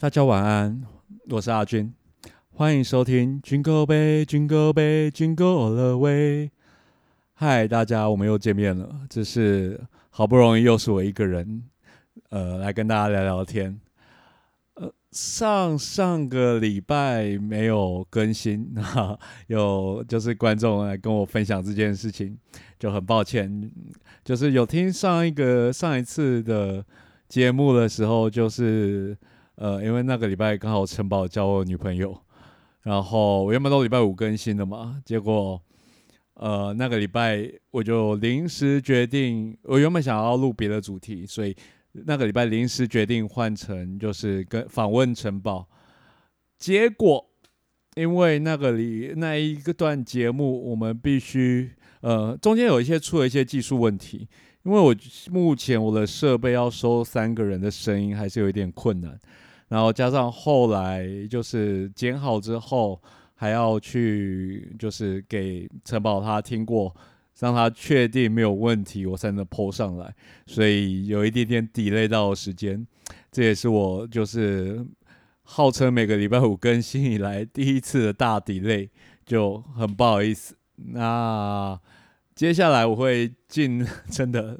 大家晚安，我是阿军，欢迎收听《Jingle Bell Jingle Bell Jingle All the Way》。嗨，大家，我们又见面了。这是好不容易又是我一个人，呃，来跟大家聊聊天。呃，上上个礼拜没有更新，哈，有就是观众来跟我分享这件事情，就很抱歉。就是有听上一个上一次的节目的时候，就是呃，因为那个礼拜刚好城堡交我女朋友，然后我原本都礼拜五更新的嘛，结果呃那个礼拜我就临时决定，我原本想要录别的主题，所以那个礼拜临时决定换成就是跟访问城堡，结果因为那个里那一个段节目，我们必须呃中间有一些出了一些技术问题，因为我目前我的设备要收三个人的声音还是有一点困难，然后加上后来就是剪好之后还要去就是给城堡他听过，让他确定没有问题，我才能 PO 上来，所以有一点点 delay 到时间，这也是我就是号称每个礼拜五更新以来第一次的大 delay，就很不好意思。那接下来我会尽 真的，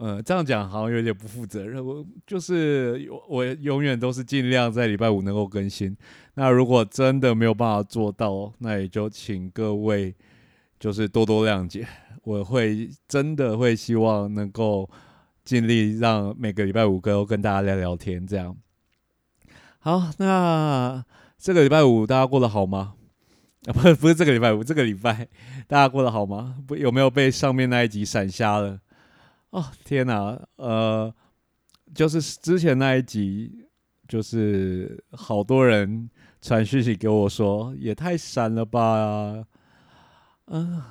呃，这样讲好像有点不负责任。我就是我永远都是尽量在礼拜五能够更新。那如果真的没有办法做到，那也就请各位就是多多谅解。我会真的会希望能够尽力让每个礼拜五都跟大家聊聊天，这样。好，那这个礼拜五大家过得好吗？啊，不，不是这个礼拜五，这个礼拜大家过得好吗？不，有没有被上面那一集闪瞎了？哦，天哪，呃，就是之前那一集，就是好多人传讯息给我说，也太闪了吧！嗯，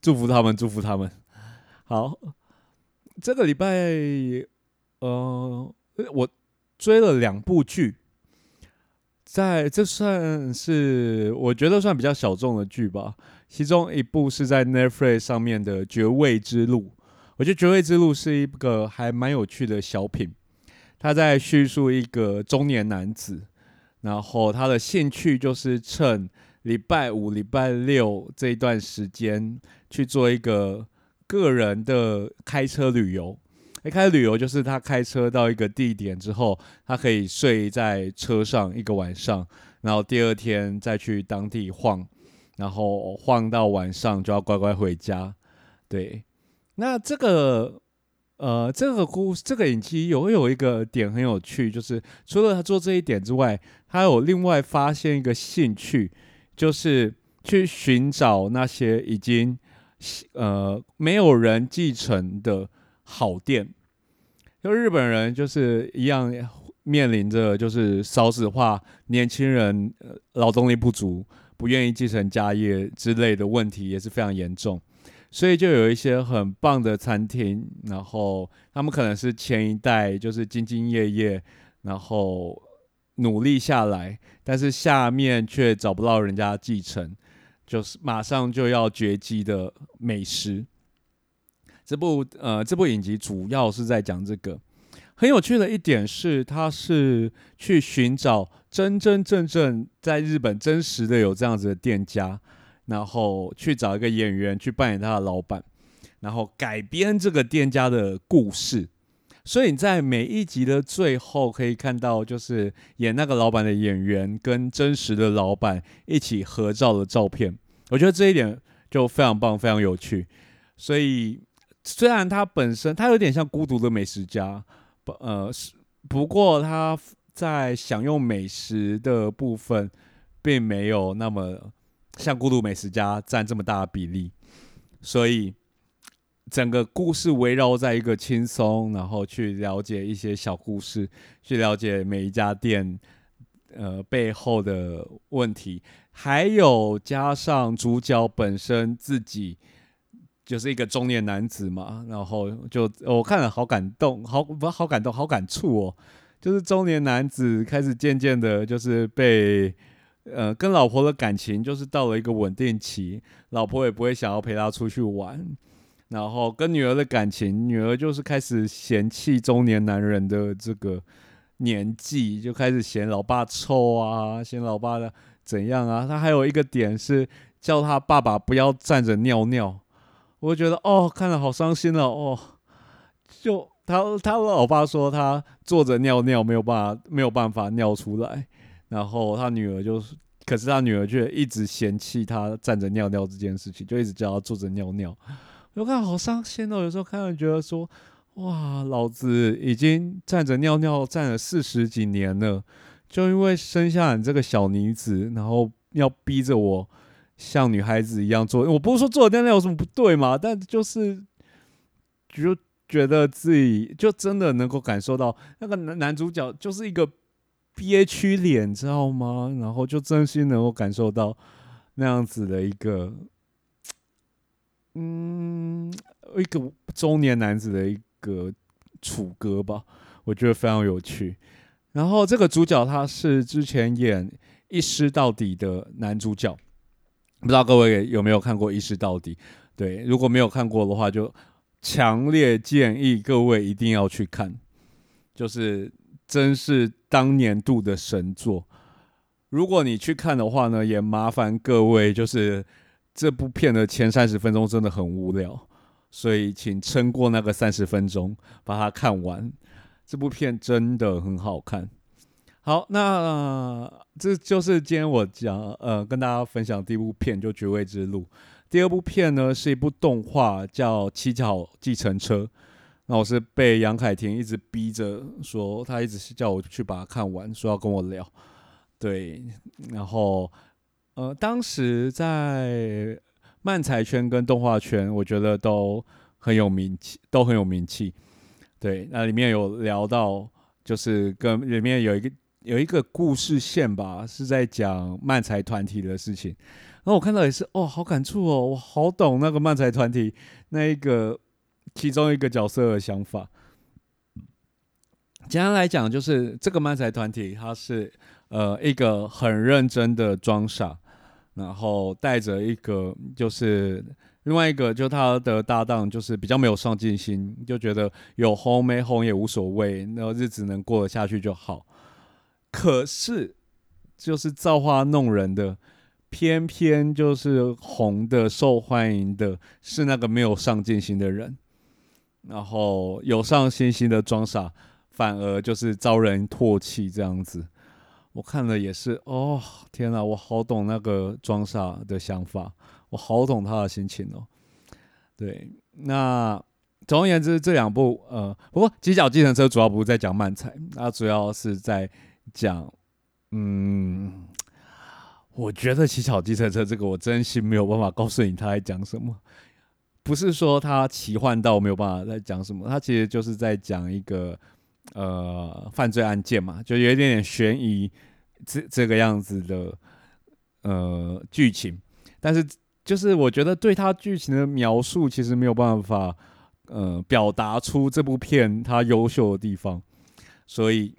祝福他们，祝福他们。好，这个礼拜，呃，我追了两部剧。在这算是我觉得算比较小众的剧吧。其中一部是在 Netflix 上面的《绝味之路》，我觉得《绝味之路》是一个还蛮有趣的小品。他在叙述一个中年男子，然后他的兴趣就是趁礼拜五、礼拜六这一段时间去做一个个人的开车旅游。一开始旅游就是他开车到一个地点之后，他可以睡在车上一个晚上，然后第二天再去当地晃，然后晃到晚上就要乖乖回家。对，那这个呃，这个故这个影集有有一个点很有趣，就是除了他做这一点之外，他有另外发现一个兴趣，就是去寻找那些已经呃没有人继承的。好店，就日本人就是一样面临着就是少子化、年轻人劳动力不足、不愿意继承家业之类的问题也是非常严重，所以就有一些很棒的餐厅，然后他们可能是前一代就是兢兢业业，然后努力下来，但是下面却找不到人家继承，就是马上就要绝迹的美食。这部呃，这部影集主要是在讲这个很有趣的一点是，他是去寻找真真正正在日本真实的有这样子的店家，然后去找一个演员去扮演他的老板，然后改编这个店家的故事。所以你在每一集的最后可以看到，就是演那个老板的演员跟真实的老板一起合照的照片。我觉得这一点就非常棒，非常有趣。所以。虽然他本身他有点像孤独的美食家，不呃是不过他在享用美食的部分，并没有那么像孤独美食家占这么大的比例，所以整个故事围绕在一个轻松，然后去了解一些小故事，去了解每一家店呃背后的问题，还有加上主角本身自己。就是一个中年男子嘛，然后就我看了好感动，好不好感动，好感触哦。就是中年男子开始渐渐的，就是被呃跟老婆的感情就是到了一个稳定期，老婆也不会想要陪他出去玩。然后跟女儿的感情，女儿就是开始嫌弃中年男人的这个年纪就开始嫌老爸臭啊，嫌老爸的怎样啊？他还有一个点是叫他爸爸不要站着尿尿，我觉得哦，看了好伤心了哦。就他他老爸说他坐着尿尿没有办法没有办法尿出来，然后他女儿就是。可是他女儿却一直嫌弃他站着尿尿这件事情，就一直叫他坐着尿尿。我看好伤心哦，有时候看到觉得说，哇，老子已经站着尿尿站了四十几年了，就因为生下你这个小女子，然后要逼着我像女孩子一样做。我不是说坐着尿尿有什么不对嘛，但就是就觉得自己就真的能够感受到那个男男主角就是一个。憋屈脸，知道吗？然后就真心能够感受到那样子的一个，嗯，一个中年男子的一个楚歌吧，我觉得非常有趣。然后这个主角他是之前演《一尸到底》的男主角，不知道各位有没有看过《一尸到底》？对，如果没有看过的话，就强烈建议各位一定要去看，就是真是。当年度的神作，如果你去看的话呢，也麻烦各位，就是这部片的前三十分钟真的很无聊，所以请撑过那个三十分钟，把它看完。这部片真的很好看。好，那这就是今天我讲呃跟大家分享第一部片，就《绝味之路》。第二部片呢是一部动画，叫《七巧计程车》。那我是被杨凯婷一直逼着说，他一直是叫我去把它看完，说要跟我聊。对，然后呃，当时在漫才圈跟动画圈，我觉得都很有名气，都很有名气。对，那里面有聊到，就是跟里面有一个有一个故事线吧，是在讲漫才团体的事情。然后我看到也是，哦，好感触哦，我好懂那个漫才团体那一个。其中一个角色的想法，简单来讲，就是这个漫才团体，他是呃一个很认真的装傻，然后带着一个就是另外一个，就他的搭档，就是比较没有上进心，就觉得有红没红也无所谓，那日子能过得下去就好。可是就是造化弄人的，偏偏就是红的、受欢迎的，是那个没有上进心的人。然后有上心心的装傻，反而就是遭人唾弃这样子。我看了也是，哦天哪，我好懂那个装傻的想法，我好懂他的心情哦。对，那总而言之，这两部呃，不过《犄角计程车》主要不是在讲漫才，它主要是在讲，嗯，我觉得《犄角计程车》这个我真心没有办法告诉你他在讲什么。不是说他奇幻到没有办法在讲什么，他其实就是在讲一个呃犯罪案件嘛，就有一点点悬疑这这个样子的呃剧情，但是就是我觉得对他剧情的描述其实没有办法呃表达出这部片它优秀的地方，所以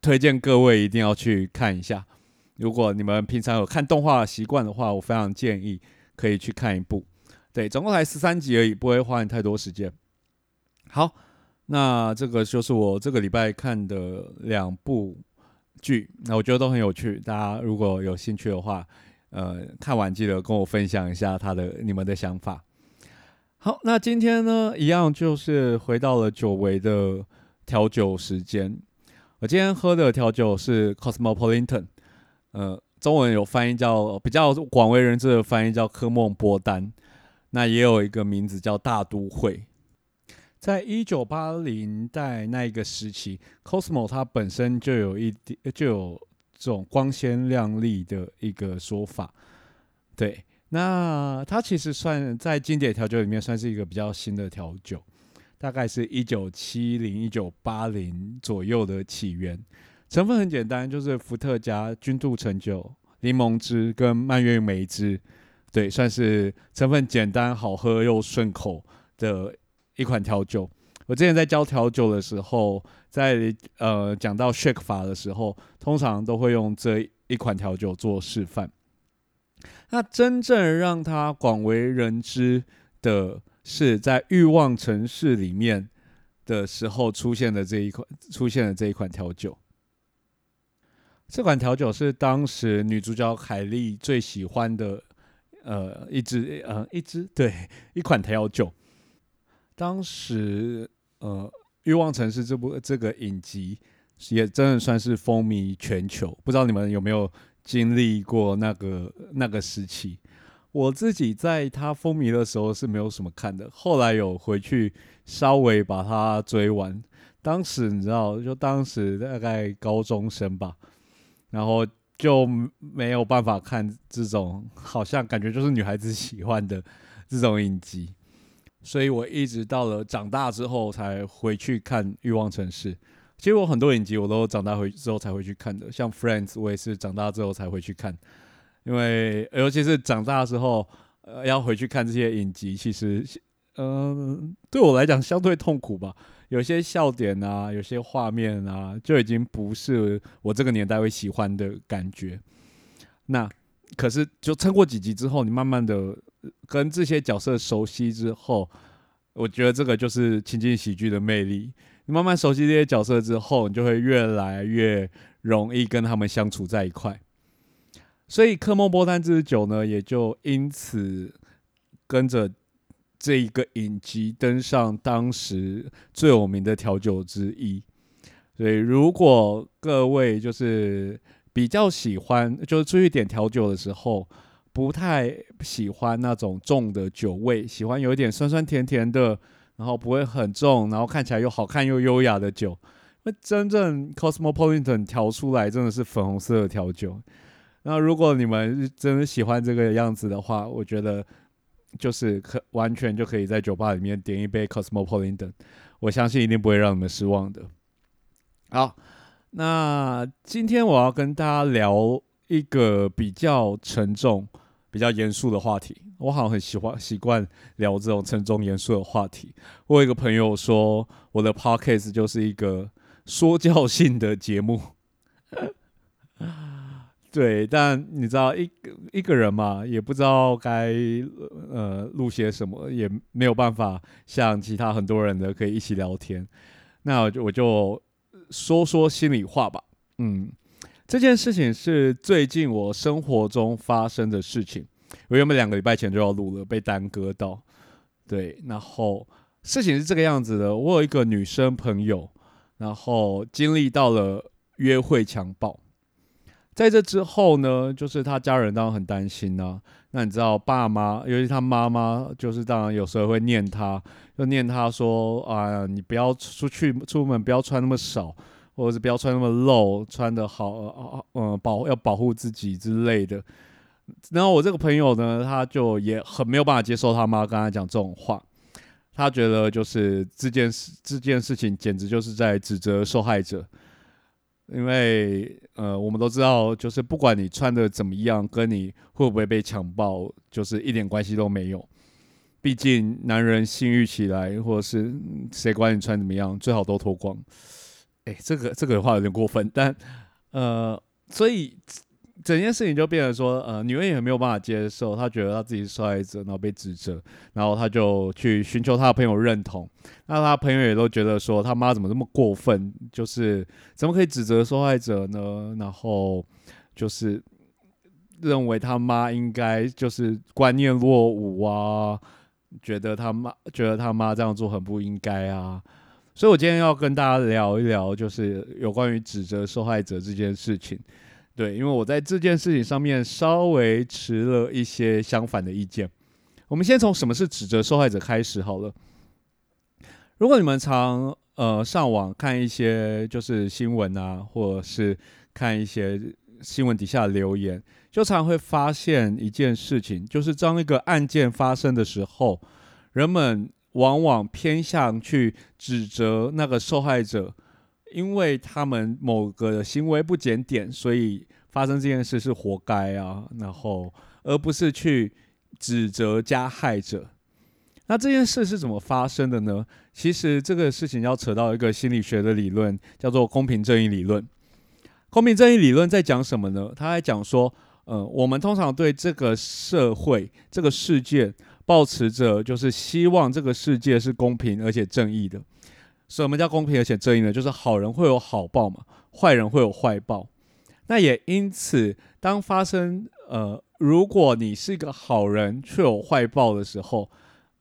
推荐各位一定要去看一下。如果你们平常有看动画的习惯的话，我非常建议可以去看一部。对，总共才十三集而已，不会花你太多时间。好，那这个就是我这个礼拜看的两部剧，那我觉得都很有趣。大家如果有兴趣的话，呃，看完记得跟我分享一下他的你们的想法。好，那今天呢，一样就是回到了久违的调酒时间。我今天喝的调酒是 Cosmopolitan，呃，中文有翻译叫比较广为人知的翻译叫科梦波丹。那也有一个名字叫大都会，在一九八零代那一个时期，Cosmo 它本身就有一点就有这种光鲜亮丽的一个说法。对，那它其实算在经典调酒里面算是一个比较新的调酒，大概是一九七零一九八零左右的起源。成分很简单，就是伏特加、君度橙酒、柠檬汁跟蔓越莓汁。对，算是成分简单、好喝又顺口的一款调酒。我之前在教调酒的时候，在呃讲到 shake 法的时候，通常都会用这一款调酒做示范。那真正让它广为人知的是，在欲望城市里面的时候出现的这一款出现的这一款调酒。这款调酒是当时女主角凯莉最喜欢的，呃，一支呃一支对一款调酒。当时呃，《欲望城市》这部这个影集也真的算是风靡全球。不知道你们有没有经历过那个那个时期？我自己在它风靡的时候是没有什么看的，后来有回去稍微把它追完。当时你知道，就当时大概高中生吧。然后就没有办法看这种好像感觉就是女孩子喜欢的这种影集，所以我一直到了长大之后才回去看《欲望城市》。其实我很多影集我都长大回之后才会去看的，像《Friends》我也是长大之后才回去看，因为尤其是长大之后，呃，要回去看这些影集，其实，嗯，对我来讲相对痛苦吧。有些笑点啊，有些画面啊，就已经不是我这个年代会喜欢的感觉。那可是，就撑过几集之后，你慢慢的跟这些角色熟悉之后，我觉得这个就是情景喜剧的魅力。你慢慢熟悉这些角色之后，你就会越来越容易跟他们相处在一块。所以，科莫波丹之酒呢，也就因此跟着。这一个影集登上当时最有名的调酒之一，所以如果各位就是比较喜欢，就是出去点调酒的时候，不太喜欢那种重的酒味，喜欢有一点酸酸甜甜的，然后不会很重，然后看起来又好看又优雅的酒，那真正 Cosmopolitan 调出来真的是粉红色的调酒。那如果你们真的喜欢这个样子的话，我觉得。就是可完全就可以在酒吧里面点一杯 Cosmopolitan，我相信一定不会让你们失望的。好，那今天我要跟大家聊一个比较沉重、比较严肃的话题。我好像很喜欢习惯聊这种沉重严肃的话题。我有一个朋友说，我的 Podcast 就是一个说教性的节目。对，但你知道一个一个人嘛，也不知道该呃录些什么，也没有办法像其他很多人的可以一起聊天。那我就我就说说心里话吧。嗯，这件事情是最近我生活中发生的事情。我原本两个礼拜前就要录了，被耽搁到。对，然后事情是这个样子的：我有一个女生朋友，然后经历到了约会强暴。在这之后呢，就是他家人当然很担心呐。那你知道，爸妈，尤其他妈妈，就是当然有时候会念他，就念他说：“啊，你不要出去出门，不要穿那么少，或者是不要穿那么露，穿的好，嗯，保要保护自己之类的。”然后我这个朋友呢，他就也很没有办法接受他妈跟他讲这种话，他觉得就是这件事这件事情简直就是在指责受害者。因为呃，我们都知道，就是不管你穿的怎么样，跟你会不会被强暴，就是一点关系都没有。毕竟男人性欲起来，或者是谁管你穿怎么样，最好都脱光。哎，这个这个话有点过分，但呃，所以。整件事情就变成说，呃，女人也没有办法接受，她觉得她自己是受害者，然后被指责，然后她就去寻求她的朋友认同。那她朋友也都觉得说，他妈怎么这么过分？就是怎么可以指责受害者呢？然后就是认为他妈应该就是观念落伍啊，觉得他妈觉得他妈这样做很不应该啊。所以我今天要跟大家聊一聊，就是有关于指责受害者这件事情。对，因为我在这件事情上面稍微持了一些相反的意见。我们先从什么是指责受害者开始好了。如果你们常呃上网看一些就是新闻啊，或者是看一些新闻底下留言，就常会发现一件事情，就是当一个案件发生的时候，人们往往偏向去指责那个受害者。因为他们某个行为不检点，所以发生这件事是活该啊，然后而不是去指责加害者。那这件事是怎么发生的呢？其实这个事情要扯到一个心理学的理论，叫做公平正义理论。公平正义理论在讲什么呢？他在讲说，呃，我们通常对这个社会、这个世界，保持着就是希望这个世界是公平而且正义的。什么叫公平而且正义呢？就是好人会有好报嘛，坏人会有坏报。那也因此，当发生呃，如果你是一个好人却有坏报的时候，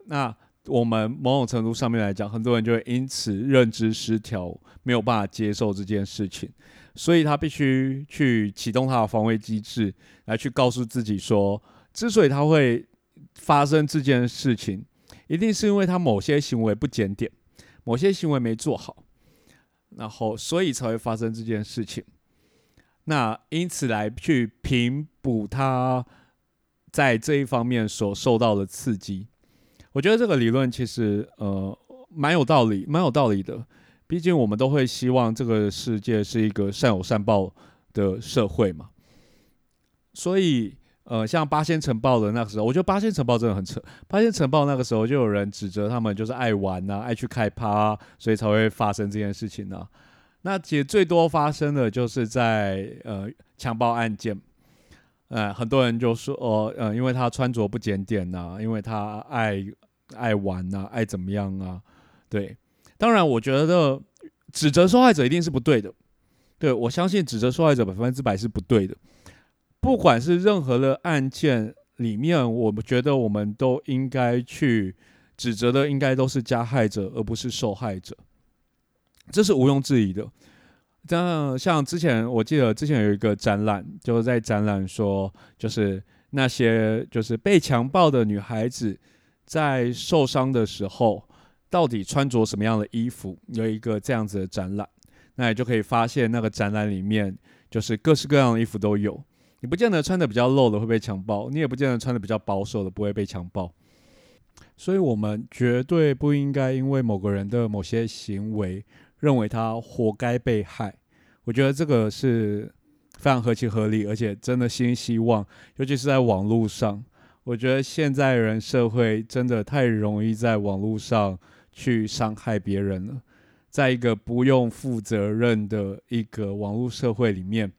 那我们某种程度上面来讲，很多人就会因此认知失调，没有办法接受这件事情，所以他必须去启动他的防卫机制，来去告诉自己说，之所以他会发生这件事情，一定是因为他某些行为不检点，某些行为没做好，然后所以才会发生这件事情。那因此来去评补他在这一方面所受到的刺激，我觉得这个理论其实呃蛮有道理，蛮有道理的。毕竟我们都会希望这个世界是一个善有善报的社会嘛。所以呃，像八仙城堡的那个时候，我觉得八仙城堡真的很扯。八仙城堡那个时候就有人指责他们就是爱玩呐，爱去开趴，所以才会发生这件事情呢。那其实最多发生的就是在呃强暴案件，呃很多人就说呃呃因为他穿着不检点呐，因为他爱爱玩呐，爱怎么样啊？对，当然我觉得指责受害者一定是不对的，对我相信指责受害者百分之百是不对的，不管是任何的案件里面，我们觉得我们都应该去指责的，应该都是加害者，而不是受害者。这是毋庸置疑的。这样，像之前我记得之前有一个展览，就是在展览说，就是那些就是被强暴的女孩子在受伤的时候，到底穿着什么样的衣服？有一个这样子的展览，那你就可以发现那个展览里面就是各式各样的衣服都有。你不见得穿的比较露的会被强暴，你也不见得穿的比较保守的不会被强暴。所以，我们绝对不应该因为某个人的某些行为。认为他活该被害，我觉得这个是非常合情合理，而且真的新希望，尤其是在网络上，我觉得现在人社会真的太容易在网络上去伤害别人了。在一个不用负责任的一个网络社会里面，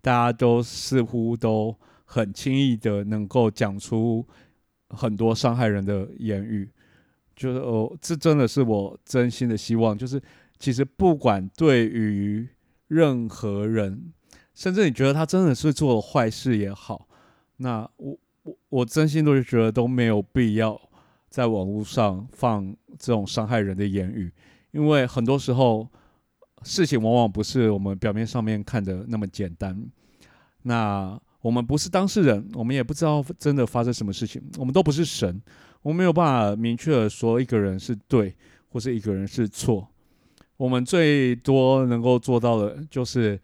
大家都似乎都很轻易的能够讲出很多伤害人的言语，就是哦，这真的是我真心的希望，就是。其实不管对于任何人，甚至你觉得他真的是做了坏事也好，那我我我真心都是觉得都没有必要在网络上放这种伤害人的言语，因为很多时候事情往往不是我们表面上面看的那么简单。那我们不是当事人，我们也不知道真的发生什么事情，我们都不是神，我们没有办法明确的说一个人是对，或是一个人是错。我们最多能够做到的，就是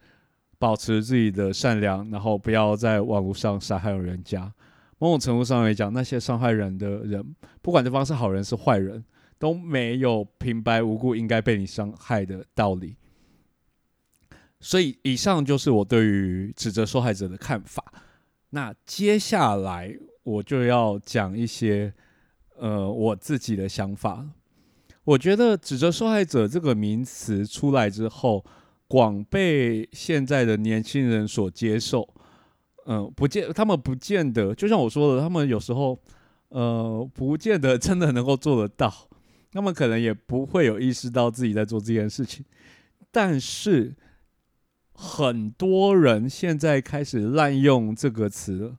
保持自己的善良，然后不要在网络上杀害人家。某种程度上来讲，那些伤害人的人，不管对方是好人是坏人，都没有平白无故应该被你伤害的道理。所以，以上就是我对于指责受害者的看法。那接下来我就要讲一些呃我自己的想法。我觉得“指责受害者”这个名词出来之后，广被现在的年轻人所接受。嗯，不见他们不见得，就像我说的，他们有时候，呃，不见得真的能够做得到。他们可能也不会有意识到自己在做这件事情。但是，很多人现在开始滥用这个词。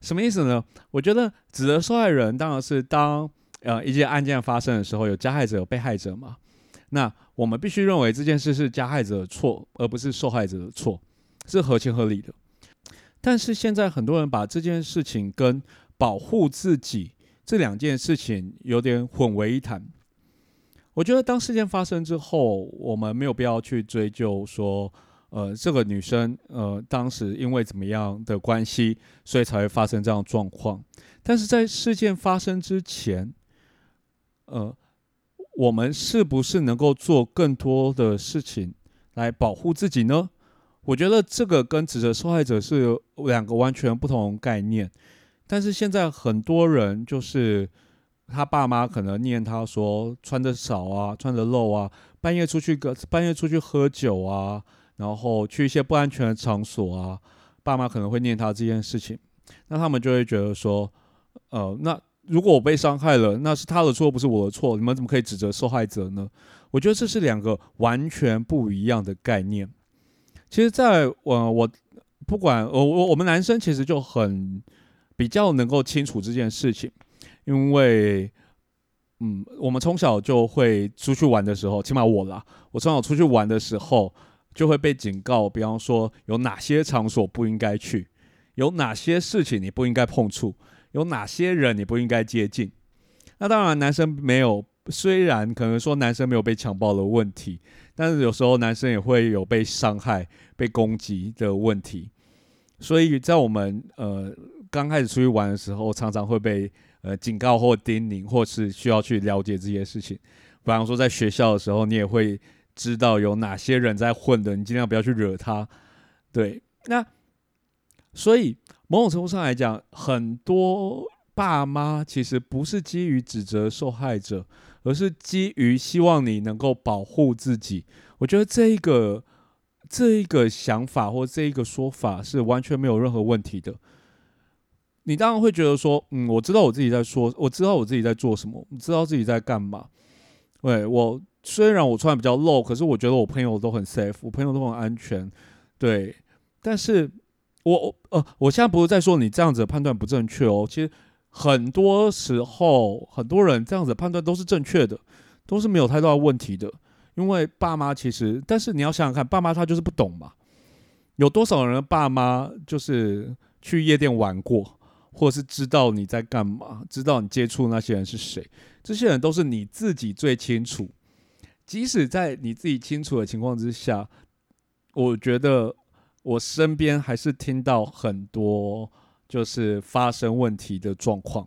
什么意思呢？我觉得指责受害人当然是当。呃，一件案件发生的时候，有加害者有被害者嘛？那我们必须认为这件事是加害者的错，而不是受害者的错，是合情合理的。但是现在很多人把这件事情跟保护自己这两件事情有点混为一谈。我觉得当事件发生之后，我们没有必要去追究说，呃，这个女生呃当时因为怎么样的关系，所以才会发生这样状况。但是在事件发生之前，呃，我们是不是能够做更多的事情来保护自己呢？我觉得这个跟指责受害者是两个完全不同概念。但是现在很多人就是他爸妈可能念他说穿的少啊，穿的露啊，半夜出去个半夜出去喝酒啊，然后去一些不安全的场所啊，爸妈可能会念他这件事情，那他们就会觉得说，呃，那。如果我被伤害了，那是他的错，不是我的错，你们怎么可以指责受害者呢？我觉得这是两个完全不一样的概念。其实，在我我不管我我我们男生其实就很比较能够清楚这件事情，因为嗯，我们从小就会出去玩的时候，起码我啦，我从小出去玩的时候就会被警告，比方说有哪些场所不应该去，有哪些事情你不应该碰触。有哪些人你不应该接近？那当然，男生没有，虽然可能说男生没有被强暴的问题，但是有时候男生也会有被伤害、被攻击的问题。所以在我们呃刚开始出去玩的时候，常常会被呃警告或叮咛，或是需要去了解这些事情。比方说在学校的时候，你也会知道有哪些人在混的，你尽量不要去惹他。对，那所以。某种程度上来讲，很多爸妈其实不是基于指责受害者，而是基于希望你能够保护自己。我觉得这一个这一个想法或这一个说法是完全没有任何问题的。你当然会觉得说，嗯，我知道我自己在说，我知道我自己在做什么，知道自己在干嘛。对我虽然我穿的比较露，可是我觉得我朋友都很 safe，我朋友都很安全。对，但是。我呃，我现在不是在说你这样子判断不正确哦。其实很多时候，很多人这样子判断都是正确的，都是没有太大问题的。因为爸妈其实，但是你要想想看，爸妈他就是不懂嘛。有多少人的爸妈就是去夜店玩过，或者是知道你在干嘛，知道你接触那些人是谁？这些人都是你自己最清楚。即使在你自己清楚的情况之下，我觉得。我身边还是听到很多就是发生问题的状况，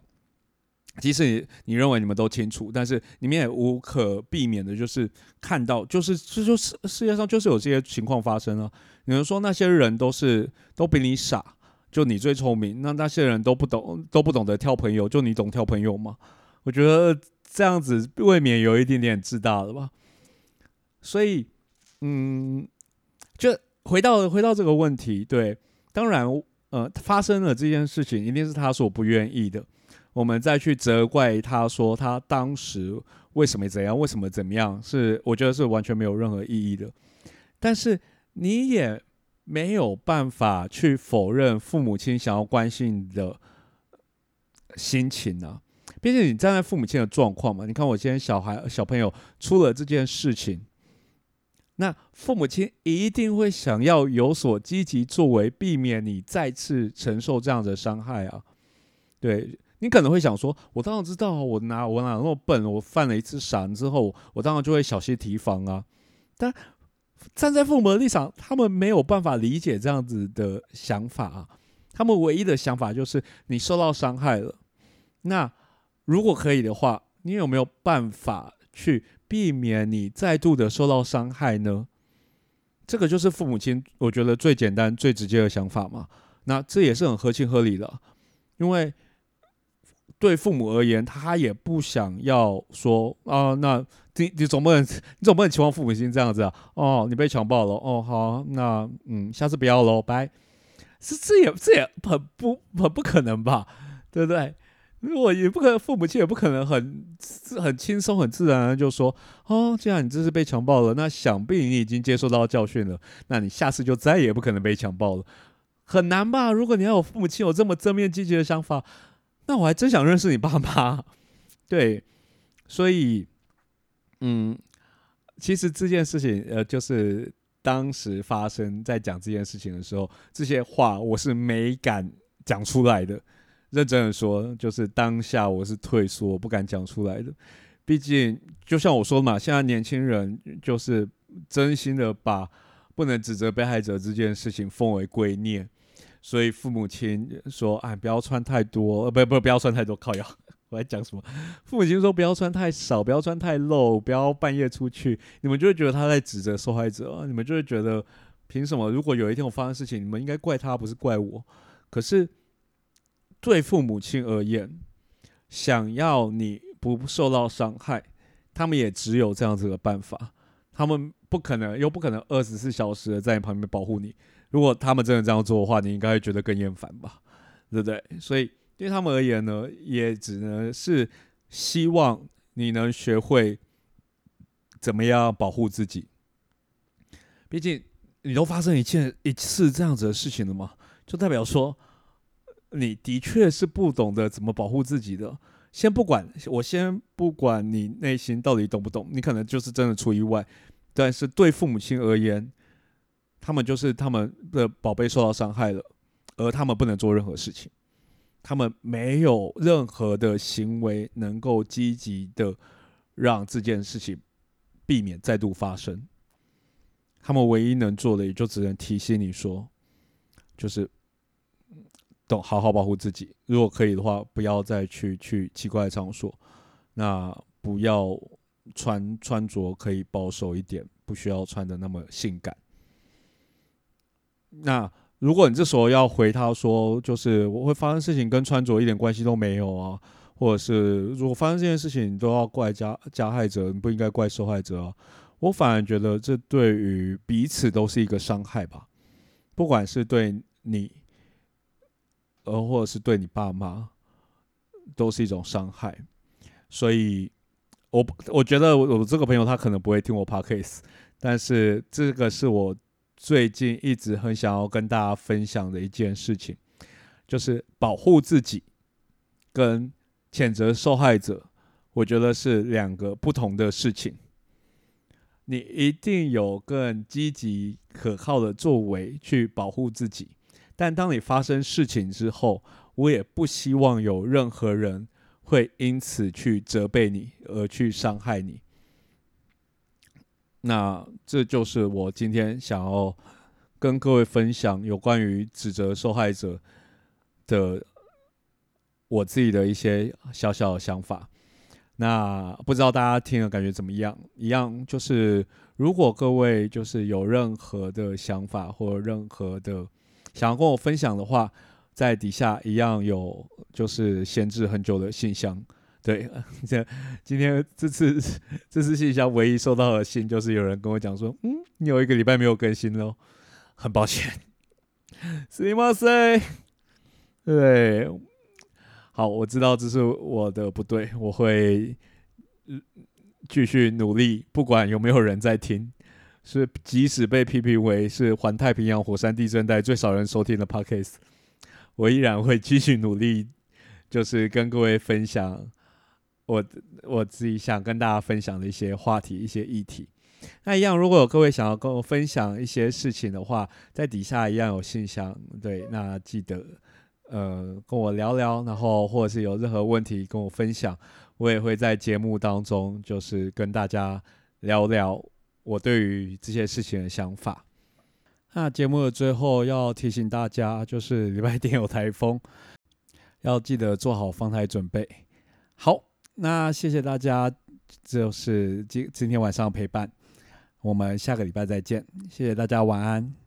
即使你你认为你们都清楚，但是你们也无可避免的，就是看到，就是这就是世界上就是有这些情况发生了。你们说那些人都是都比你傻，就你最聪明，那那些人都不懂都不懂得挑朋友，就你懂挑朋友吗？我觉得这样子未免有一点点自大了吧。所以，嗯，就。回到回到这个问题，对，当然，呃，发生了这件事情，一定是他所不愿意的。我们再去责怪他说他当时为什么怎样，为什么怎么样，是我觉得是完全没有任何意义的。但是你也没有办法去否认父母亲想要关心的心情啊。毕竟你站在父母亲的状况嘛，你看我今天小孩小朋友出了这件事情。那父母亲一定会想要有所积极作为，避免你再次承受这样的伤害啊！对你可能会想说：“我当然知道，我哪我哪那么笨，我犯了一次傻之后，我当然就会小心提防啊。”但站在父母的立场，他们没有办法理解这样子的想法啊。他们唯一的想法就是你受到伤害了。那如果可以的话，你有没有办法去？避免你再度的受到伤害呢？这个就是父母亲我觉得最简单、最直接的想法嘛。那这也是很合情合理的，因为对父母而言，他也不想要说啊，那你你总不能 你总不能期望父母亲这样子啊？哦，你被强暴了，哦，好，那嗯，下次不要喽，拜。是这也这也很不很不可能吧？对不对？如果也不可能，父母亲也不可能很很轻松、很自然的就说：“哦，既然你这是被强暴了，那想必你已经接受到教训了，那你下次就再也不可能被强暴了。”很难吧？如果你要有父母亲有这么正面积极的想法，那我还真想认识你爸妈。对，所以，嗯，其实这件事情，呃，就是当时发生在讲这件事情的时候，这些话我是没敢讲出来的。认真的说，就是当下我是退缩，不敢讲出来的。毕竟，就像我说嘛，现在年轻人就是真心的把不能指责被害者这件事情奉为圭臬，所以父母亲说：“哎，不要穿太多，呃，不不，不要穿太多。”靠腰，我在讲什么？父母亲说：“不要穿太少，不要穿太露，不要半夜出去。”你们就会觉得他在指责受害者，你们就会觉得凭什么？如果有一天我发生事情，你们应该怪他，不是怪我。可是。对父母亲而言，想要你不受到伤害，他们也只有这样子的办法。他们不可能，又不可能二十四小时的在你旁边保护你。如果他们真的这样做的话，你应该会觉得更厌烦吧？对不对？所以对他们而言呢，也只能是希望你能学会怎么样保护自己。毕竟你都发生一件一次这样子的事情了嘛，就代表说你的确是不懂得怎么保护自己的。先不管，我先不管你内心到底懂不懂，你可能就是真的出意外。但是对父母亲而言，他们就是他们的宝贝受到伤害了，而他们不能做任何事情。他们没有任何的行为能够积极的让这件事情避免再度发生。他们唯一能做的，也就只能提醒你说，就是懂好好保护自己。如果可以的话，不要再去去奇怪的场所。那不要穿穿着可以保守一点，不需要穿的那么性感。那。如果你这时候要回他说，就是我会发生事情跟穿着一点关系都没有啊，或者是如果发生这件事情，你都要怪加加害者，你不应该怪受害者啊。我反而觉得这对于彼此都是一个伤害吧，不管是对你，呃，或者是对你爸妈，都是一种伤害。所以，我我觉得我我这个朋友他可能不会听我 podcast，但是这个是我。最近一直很想要跟大家分享的一件事情，就是保护自己跟谴责受害者，我觉得是两个不同的事情。你一定有更积极可靠的作为去保护自己，但当你发生事情之后，我也不希望有任何人会因此去责备你而去伤害你。那这就是我今天想要跟各位分享有关于指责受害者的我自己的一些小小的想法。那不知道大家听了感觉怎么样？一样就是，如果各位就是有任何的想法或任何的想要跟我分享的话，在底下一样有就是闲置很久的信箱。对，这今天这次这次信箱唯一收到的信，就是有人跟我讲说，嗯，你有一个礼拜没有更新喽，很抱歉，すみません。对，好，我知道这是我的不对，我会继续努力，不管有没有人在听， 是即使被批评为是环太平洋火山地震带最少人收听的 podcast，我依然会继续努力，就是跟各位分享。我我自己想跟大家分享的一些话题、一些议题，那一样，如果有各位想要跟我分享一些事情的话，在底下一样有信箱，对，那记得呃跟我聊聊，然后或者是有任何问题跟我分享，我也会在节目当中就是跟大家聊聊我对于这些事情的想法。那节目的最后要提醒大家，就是礼拜天有台风，要记得做好防台准备。好。那谢谢大家，就是今今天晚上陪伴，我们下个礼拜再见，谢谢大家，晚安。